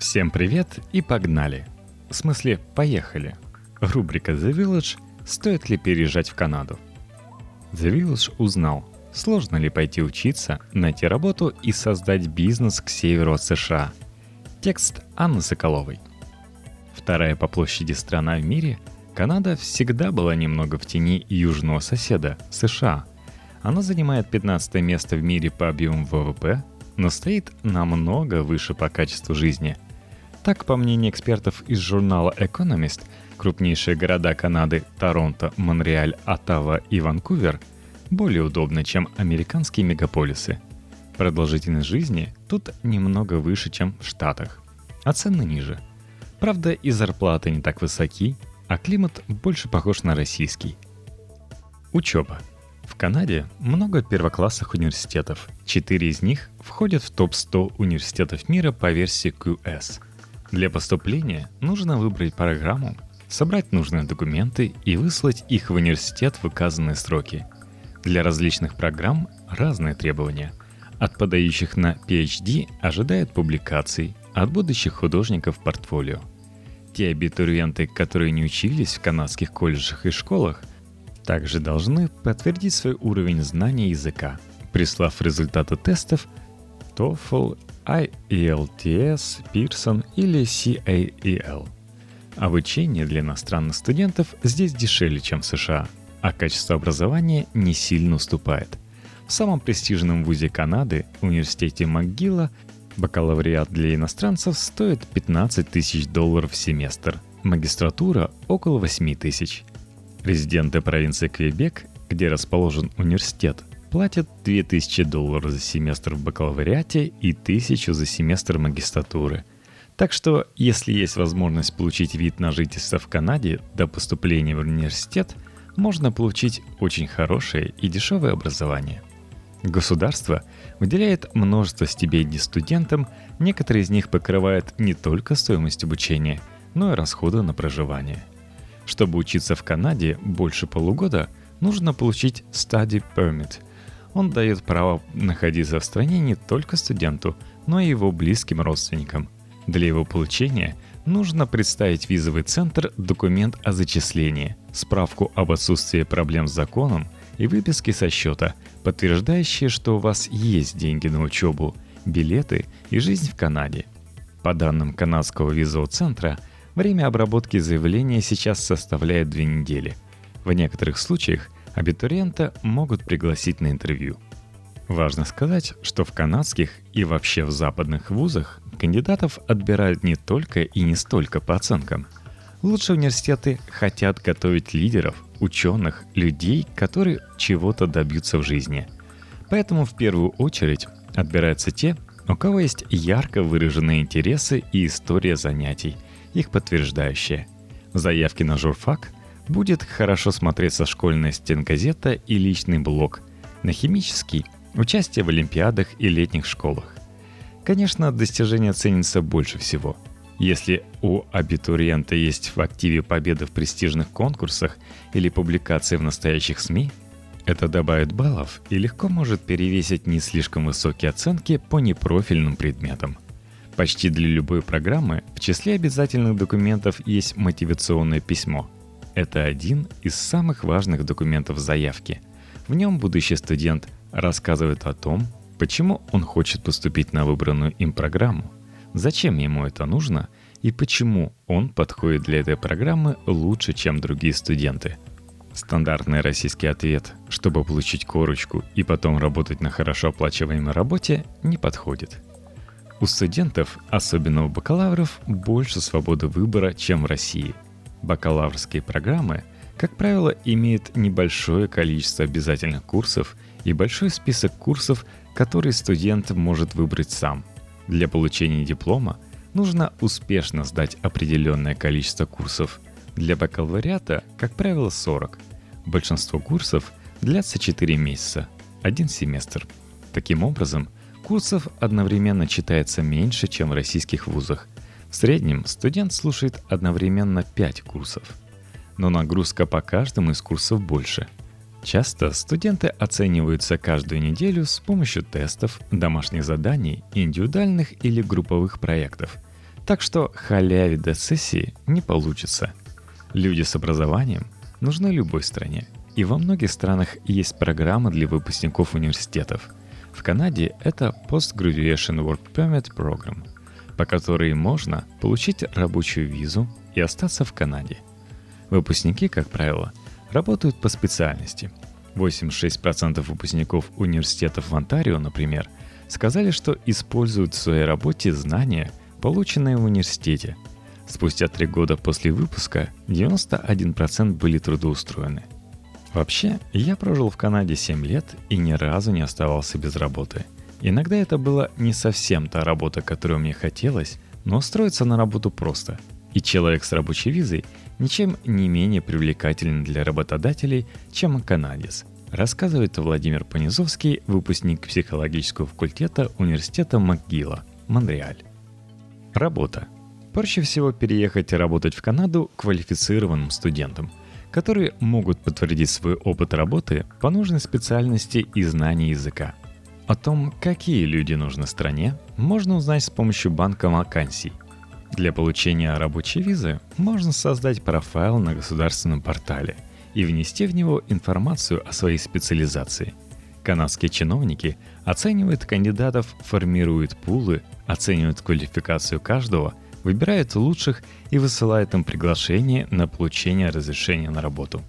Всем привет и погнали. В смысле, поехали. Рубрика The Village «Стоит ли переезжать в Канаду?» The Village узнал, сложно ли пойти учиться, найти работу и создать бизнес к северу от США. Текст Анны Соколовой. Вторая по площади страна в мире, Канада всегда была немного в тени южного соседа – США. Она занимает 15 место в мире по объему ВВП, но стоит намного выше по качеству жизни. Так, по мнению экспертов из журнала Economist, крупнейшие города Канады – Торонто, Монреаль, Оттава и Ванкувер – более удобны, чем американские мегаполисы. Продолжительность жизни тут немного выше, чем в Штатах, а цены ниже. Правда, и зарплаты не так высоки, а климат больше похож на российский. Учеба – в Канаде много первоклассных университетов. Четыре из них входят в топ-100 университетов мира по версии QS. Для поступления нужно выбрать программу, собрать нужные документы и выслать их в университет в указанные сроки. Для различных программ разные требования. От подающих на PhD ожидают публикаций, от будущих художников портфолио. Те абитуриенты, которые не учились в канадских колледжах и школах, также должны подтвердить свой уровень знания языка, прислав результаты тестов TOEFL, IELTS, Pearson или CAEL. Обучение для иностранных студентов здесь дешевле, чем в США, а качество образования не сильно уступает. В самом престижном вузе Канады, университете МcGill, бакалавриат для иностранцев стоит 15 тысяч долларов в семестр, магистратура – около 8 тысяч – Резиденты провинции Квебек, где расположен университет, платят 2000 долларов за семестр в бакалавриате и 1000 за семестр магистратуры. Так что, если есть возможность получить вид на жительство в Канаде до поступления в университет, можно получить очень хорошее и дешевое образование. Государство выделяет множество стипендий студентам, некоторые из них покрывают не только стоимость обучения, но и расходы на проживание. Чтобы учиться в Канаде больше полугода, нужно получить Study Permit. Он дает право находиться в стране не только студенту, но и его близким родственникам. Для его получения нужно представить визовый центр документ о зачислении, справку об отсутствии проблем с законом и выписки со счета, подтверждающие, что у вас есть деньги на учебу, билеты и жизнь в Канаде. По данным канадского визового центра – Время обработки заявления сейчас составляет две недели. В некоторых случаях абитуриента могут пригласить на интервью. Важно сказать, что в канадских и вообще в западных вузах кандидатов отбирают не только и не столько по оценкам. Лучшие университеты хотят готовить лидеров, ученых, людей, которые чего-то добьются в жизни. Поэтому в первую очередь отбираются те, у кого есть ярко выраженные интересы и история занятий – их подтверждающие. В заявке на журфак будет хорошо смотреться школьная стенгазета и личный блог. На химический – участие в олимпиадах и летних школах. Конечно, достижение ценится больше всего. Если у абитуриента есть в активе победы в престижных конкурсах или публикации в настоящих СМИ, это добавит баллов и легко может перевесить не слишком высокие оценки по непрофильным предметам – Почти для любой программы в числе обязательных документов есть мотивационное письмо. Это один из самых важных документов заявки. В нем будущий студент рассказывает о том, почему он хочет поступить на выбранную им программу, зачем ему это нужно и почему он подходит для этой программы лучше, чем другие студенты. Стандартный российский ответ, чтобы получить корочку и потом работать на хорошо оплачиваемой работе, не подходит – у студентов, особенно у бакалавров, больше свободы выбора, чем в России. Бакалаврские программы, как правило, имеют небольшое количество обязательных курсов и большой список курсов, которые студент может выбрать сам. Для получения диплома нужно успешно сдать определенное количество курсов. Для бакалавриата, как правило, 40. Большинство курсов длятся 4 месяца, один семестр. Таким образом – Курсов одновременно читается меньше, чем в российских вузах. В среднем студент слушает одновременно 5 курсов. Но нагрузка по каждому из курсов больше. Часто студенты оцениваются каждую неделю с помощью тестов, домашних заданий, индивидуальных или групповых проектов. Так что халявить до сессии не получится. Люди с образованием нужны любой стране. И во многих странах есть программы для выпускников университетов. В Канаде это Post-Graduation Work Permit Program, по которой можно получить рабочую визу и остаться в Канаде. Выпускники, как правило, работают по специальности. 86% выпускников университетов в Онтарио, например, сказали, что используют в своей работе знания, полученные в университете. Спустя три года после выпуска 91% были трудоустроены. Вообще, я прожил в Канаде 7 лет и ни разу не оставался без работы. Иногда это была не совсем та работа, которую мне хотелось, но устроиться на работу просто. И человек с рабочей визой ничем не менее привлекателен для работодателей, чем канадец, рассказывает Владимир Понизовский, выпускник психологического факультета университета МcGill, Монреаль. Работа. Проще всего переехать и работать в Канаду квалифицированным студентам, которые могут подтвердить свой опыт работы по нужной специальности и знания языка. О том, какие люди нужны стране, можно узнать с помощью банка вакансий – для получения рабочей визы можно создать профайл на государственном портале и внести в него информацию о своей специализации. Канадские чиновники оценивают кандидатов, формируют пулы, оценивают квалификацию каждого, выбирают лучших и высылают им приглашение на получение разрешения на работу.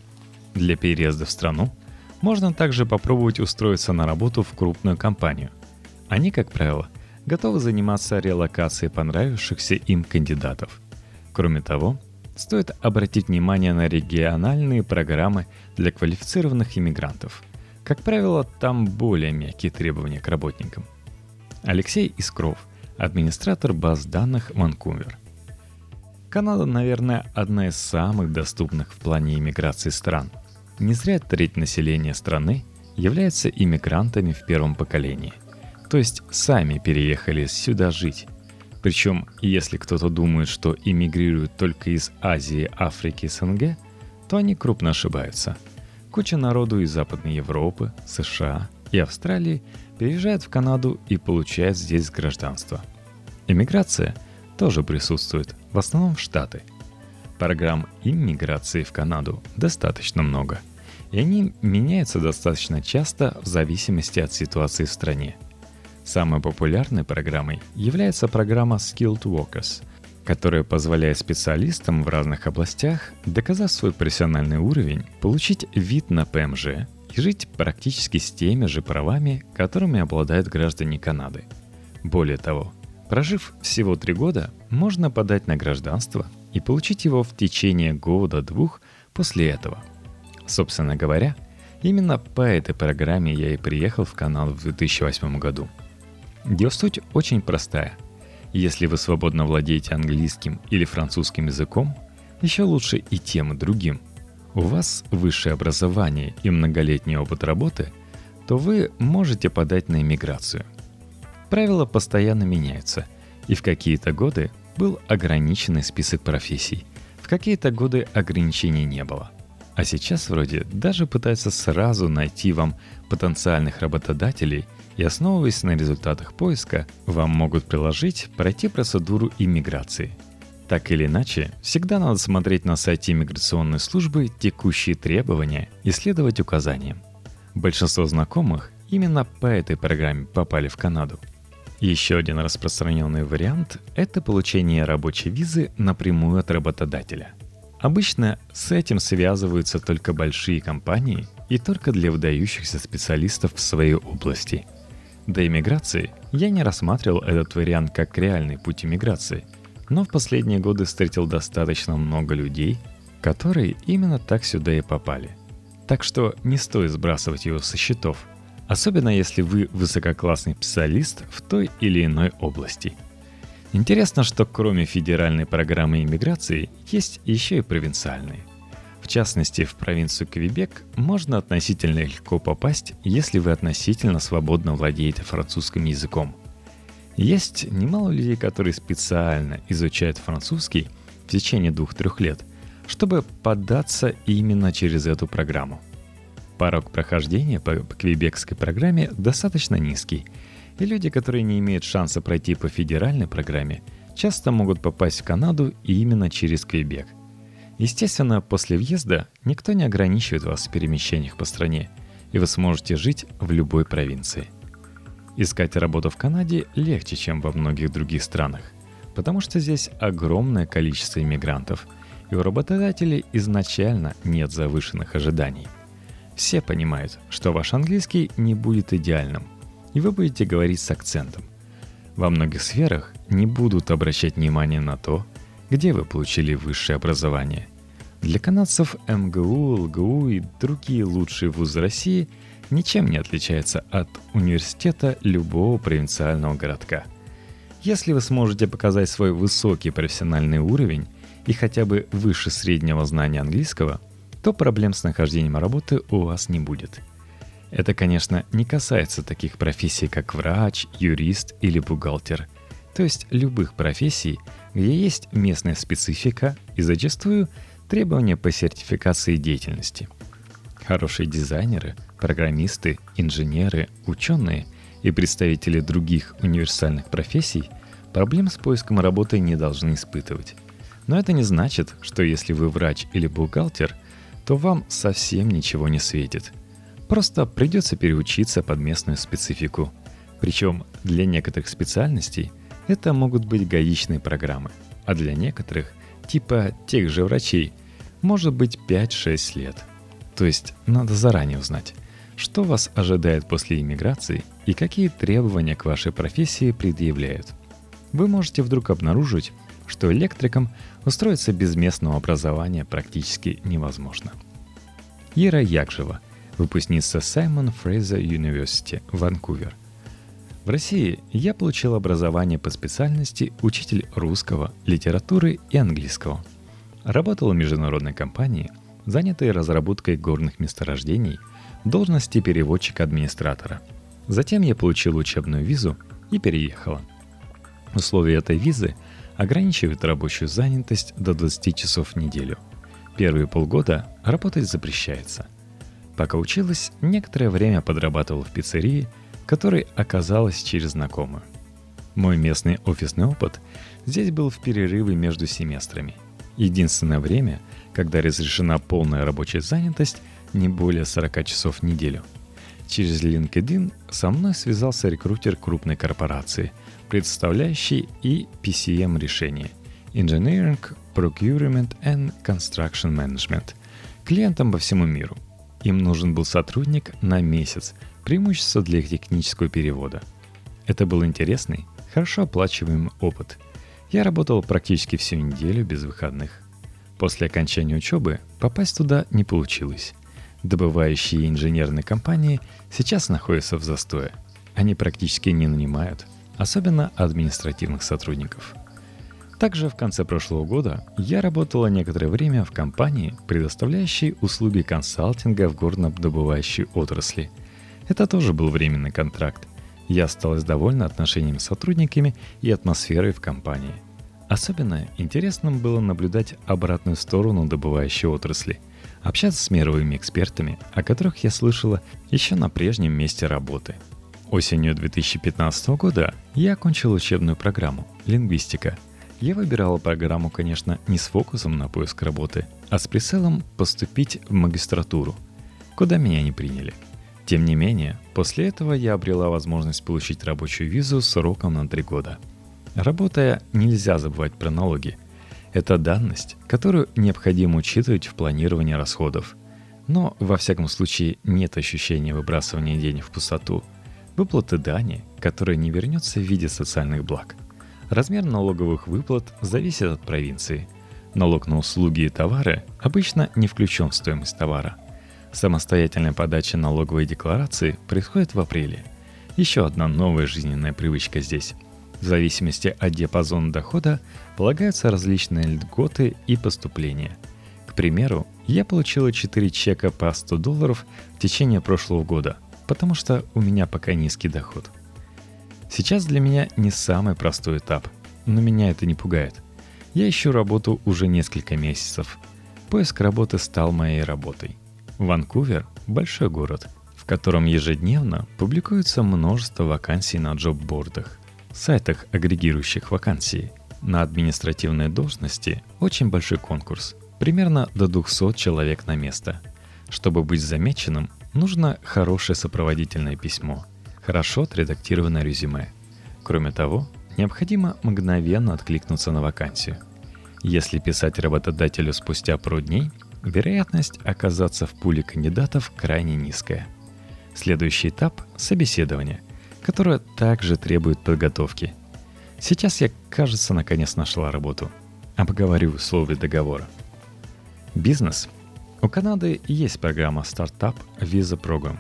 Для переезда в страну можно также попробовать устроиться на работу в крупную компанию. Они, как правило, – готовы заниматься релокацией понравившихся им кандидатов. Кроме того, стоит обратить внимание на региональные программы для квалифицированных иммигрантов. Как правило, там более мягкие требования к работникам. Алексей Искров, администратор баз данных Ванкувер. Канада, наверное, одна из самых доступных в плане иммиграции стран. Не зря треть населения страны является иммигрантами в первом поколении – то есть сами переехали сюда жить. Причем, если кто-то думает, что иммигрируют только из Азии, Африки, СНГ, то они крупно ошибаются. Куча народу из Западной Европы, США и Австралии переезжает в Канаду и получает здесь гражданство. Иммиграция тоже присутствует, в основном в Штаты. Программ иммиграции в Канаду достаточно много, и они меняются достаточно часто в зависимости от ситуации в стране – Самой популярной программой является программа Skilled Workers, которая позволяет специалистам в разных областях, доказав свой профессиональный уровень, получить вид на ПМЖ и жить практически с теми же правами, которыми обладают граждане Канады. Более того, прожив всего три года, можно подать на гражданство и получить его в течение года-двух после этого. Собственно говоря, именно по этой программе я и приехал в Канаду в 2008 году – ее суть очень простая. Если вы свободно владеете английским или французским языком, еще лучше и тем, и другим. У вас высшее образование и многолетний опыт работы, то вы можете подать на иммиграцию. Правила постоянно меняются, и в какие-то годы был ограниченный список профессий, в какие-то годы ограничений не было. А сейчас вроде даже пытаются сразу найти вам потенциальных работодателей – и основываясь на результатах поиска, вам могут приложить пройти процедуру иммиграции. Так или иначе, всегда надо смотреть на сайте иммиграционной службы текущие требования и следовать указаниям. Большинство знакомых именно по этой программе попали в Канаду. Еще один распространенный вариант – это получение рабочей визы напрямую от работодателя. Обычно с этим связываются только большие компании и только для выдающихся специалистов в своей области – до иммиграции я не рассматривал этот вариант как реальный путь иммиграции, но в последние годы встретил достаточно много людей, которые именно так сюда и попали. Так что не стоит сбрасывать его со счетов, особенно если вы высококлассный специалист в той или иной области. Интересно, что кроме федеральной программы иммиграции есть еще и провинциальные. В частности, в провинцию Квебек можно относительно легко попасть, если вы относительно свободно владеете французским языком. Есть немало людей, которые специально изучают французский в течение двух-трех лет, чтобы податься именно через эту программу. Порог прохождения по квебекской программе достаточно низкий, и люди, которые не имеют шанса пройти по федеральной программе, часто могут попасть в Канаду именно через Квебек. Естественно, после въезда никто не ограничивает вас в перемещениях по стране, и вы сможете жить в любой провинции. Искать работу в Канаде легче, чем во многих других странах, потому что здесь огромное количество иммигрантов, и у работодателей изначально нет завышенных ожиданий. Все понимают, что ваш английский не будет идеальным, и вы будете говорить с акцентом. Во многих сферах не будут обращать внимание на то, где вы получили высшее образование. Для канадцев МГУ, ЛГУ и другие лучшие вузы России ничем не отличаются от университета любого провинциального городка. Если вы сможете показать свой высокий профессиональный уровень и хотя бы выше среднего знания английского, то проблем с нахождением работы у вас не будет – это, конечно, не касается таких профессий, как врач, юрист или бухгалтер. То есть любых профессий, где есть местная специфика и зачастую требования по сертификации деятельности. Хорошие дизайнеры, программисты, инженеры, ученые и представители других универсальных профессий проблем с поиском работы не должны испытывать. Но это не значит, что если вы врач или бухгалтер, то вам совсем ничего не светит – Просто придется переучиться под местную специфику. Причем для некоторых специальностей это могут быть гаечные программы, а для некоторых, типа тех же врачей, может быть 5-6 лет. То есть надо заранее узнать, что вас ожидает после иммиграции и какие требования к вашей профессии предъявляют. Вы можете вдруг обнаружить, что электрикам устроиться без местного образования практически невозможно. Ира Якжева – выпускница Simon Fraser University, Ванкувер. В России я получил образование по специальности учитель русского, литературы и английского. Работал в международной компании, занятой разработкой горных месторождений, должности переводчика-администратора. Затем я получил учебную визу и переехала. Условия этой визы ограничивают рабочую занятость до 20 часов в неделю. Первые полгода работать запрещается – Пока училась, некоторое время подрабатывала в пиццерии, которой оказалась через знакомую. Мой местный офисный опыт здесь был в перерывы между семестрами. Единственное время, когда разрешена полная рабочая занятость не более 40 часов в неделю. Через LinkedIn со мной связался рекрутер крупной корпорации, представляющий и PCM решения Engineering, Procurement and Construction Management клиентам по всему миру – им нужен был сотрудник на месяц, преимущество для их технического перевода. Это был интересный, хорошо оплачиваемый опыт. Я работал практически всю неделю без выходных. После окончания учебы попасть туда не получилось. Добывающие инженерные компании сейчас находятся в застое. Они практически не нанимают, особенно административных сотрудников – также в конце прошлого года я работала некоторое время в компании, предоставляющей услуги консалтинга в горнодобывающей отрасли. Это тоже был временный контракт. Я осталась довольна отношениями с сотрудниками и атмосферой в компании. Особенно интересным было наблюдать обратную сторону добывающей отрасли, общаться с мировыми экспертами, о которых я слышала еще на прежнем месте работы. Осенью 2015 года я окончил учебную программу «Лингвистика», я выбирала программу, конечно, не с фокусом на поиск работы, а с прицелом поступить в магистратуру, куда меня не приняли. Тем не менее, после этого я обрела возможность получить рабочую визу сроком на три года. Работая, нельзя забывать про налоги. Это данность, которую необходимо учитывать в планировании расходов. Но, во всяком случае, нет ощущения выбрасывания денег в пустоту. Выплаты дани, которая не вернется в виде социальных благ – Размер налоговых выплат зависит от провинции. Налог на услуги и товары обычно не включен в стоимость товара. Самостоятельная подача налоговой декларации происходит в апреле. Еще одна новая жизненная привычка здесь. В зависимости от диапазона дохода полагаются различные льготы и поступления. К примеру, я получила 4 чека по 100 долларов в течение прошлого года, потому что у меня пока низкий доход – Сейчас для меня не самый простой этап, но меня это не пугает. Я ищу работу уже несколько месяцев. Поиск работы стал моей работой. Ванкувер – большой город, в котором ежедневно публикуется множество вакансий на джоб-бордах, сайтах, агрегирующих вакансии. На административной должности очень большой конкурс, примерно до 200 человек на место. Чтобы быть замеченным, нужно хорошее сопроводительное письмо, хорошо отредактированное резюме. Кроме того, необходимо мгновенно откликнуться на вакансию. Если писать работодателю спустя пару дней, вероятность оказаться в пуле кандидатов крайне низкая. Следующий этап – собеседование, которое также требует подготовки. Сейчас я, кажется, наконец нашла работу. Обговорю условия договора. Бизнес. У Канады есть программа Startup Visa Program,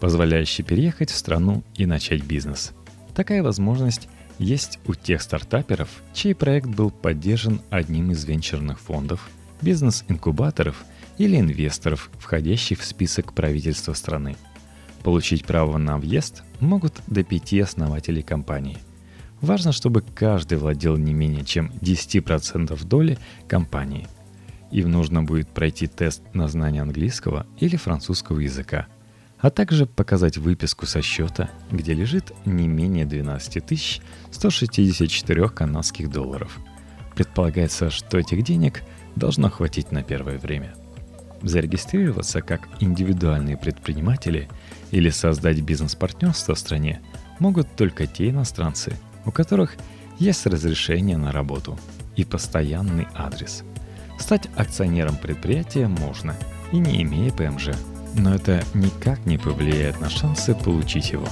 позволяющая переехать в страну и начать бизнес. Такая возможность есть у тех стартаперов, чей проект был поддержан одним из венчурных фондов, бизнес-инкубаторов или инвесторов, входящих в список правительства страны. Получить право на въезд могут до пяти основателей компании. Важно, чтобы каждый владел не менее чем 10% доли компании. Им нужно будет пройти тест на знание английского или французского языка – а также показать выписку со счета, где лежит не менее 12 164 канадских долларов. Предполагается, что этих денег должно хватить на первое время. Зарегистрироваться как индивидуальные предприниматели или создать бизнес-партнерство в стране могут только те иностранцы, у которых есть разрешение на работу и постоянный адрес. Стать акционером предприятия можно и не имея ПМЖ – но это никак не повлияет на шансы получить его.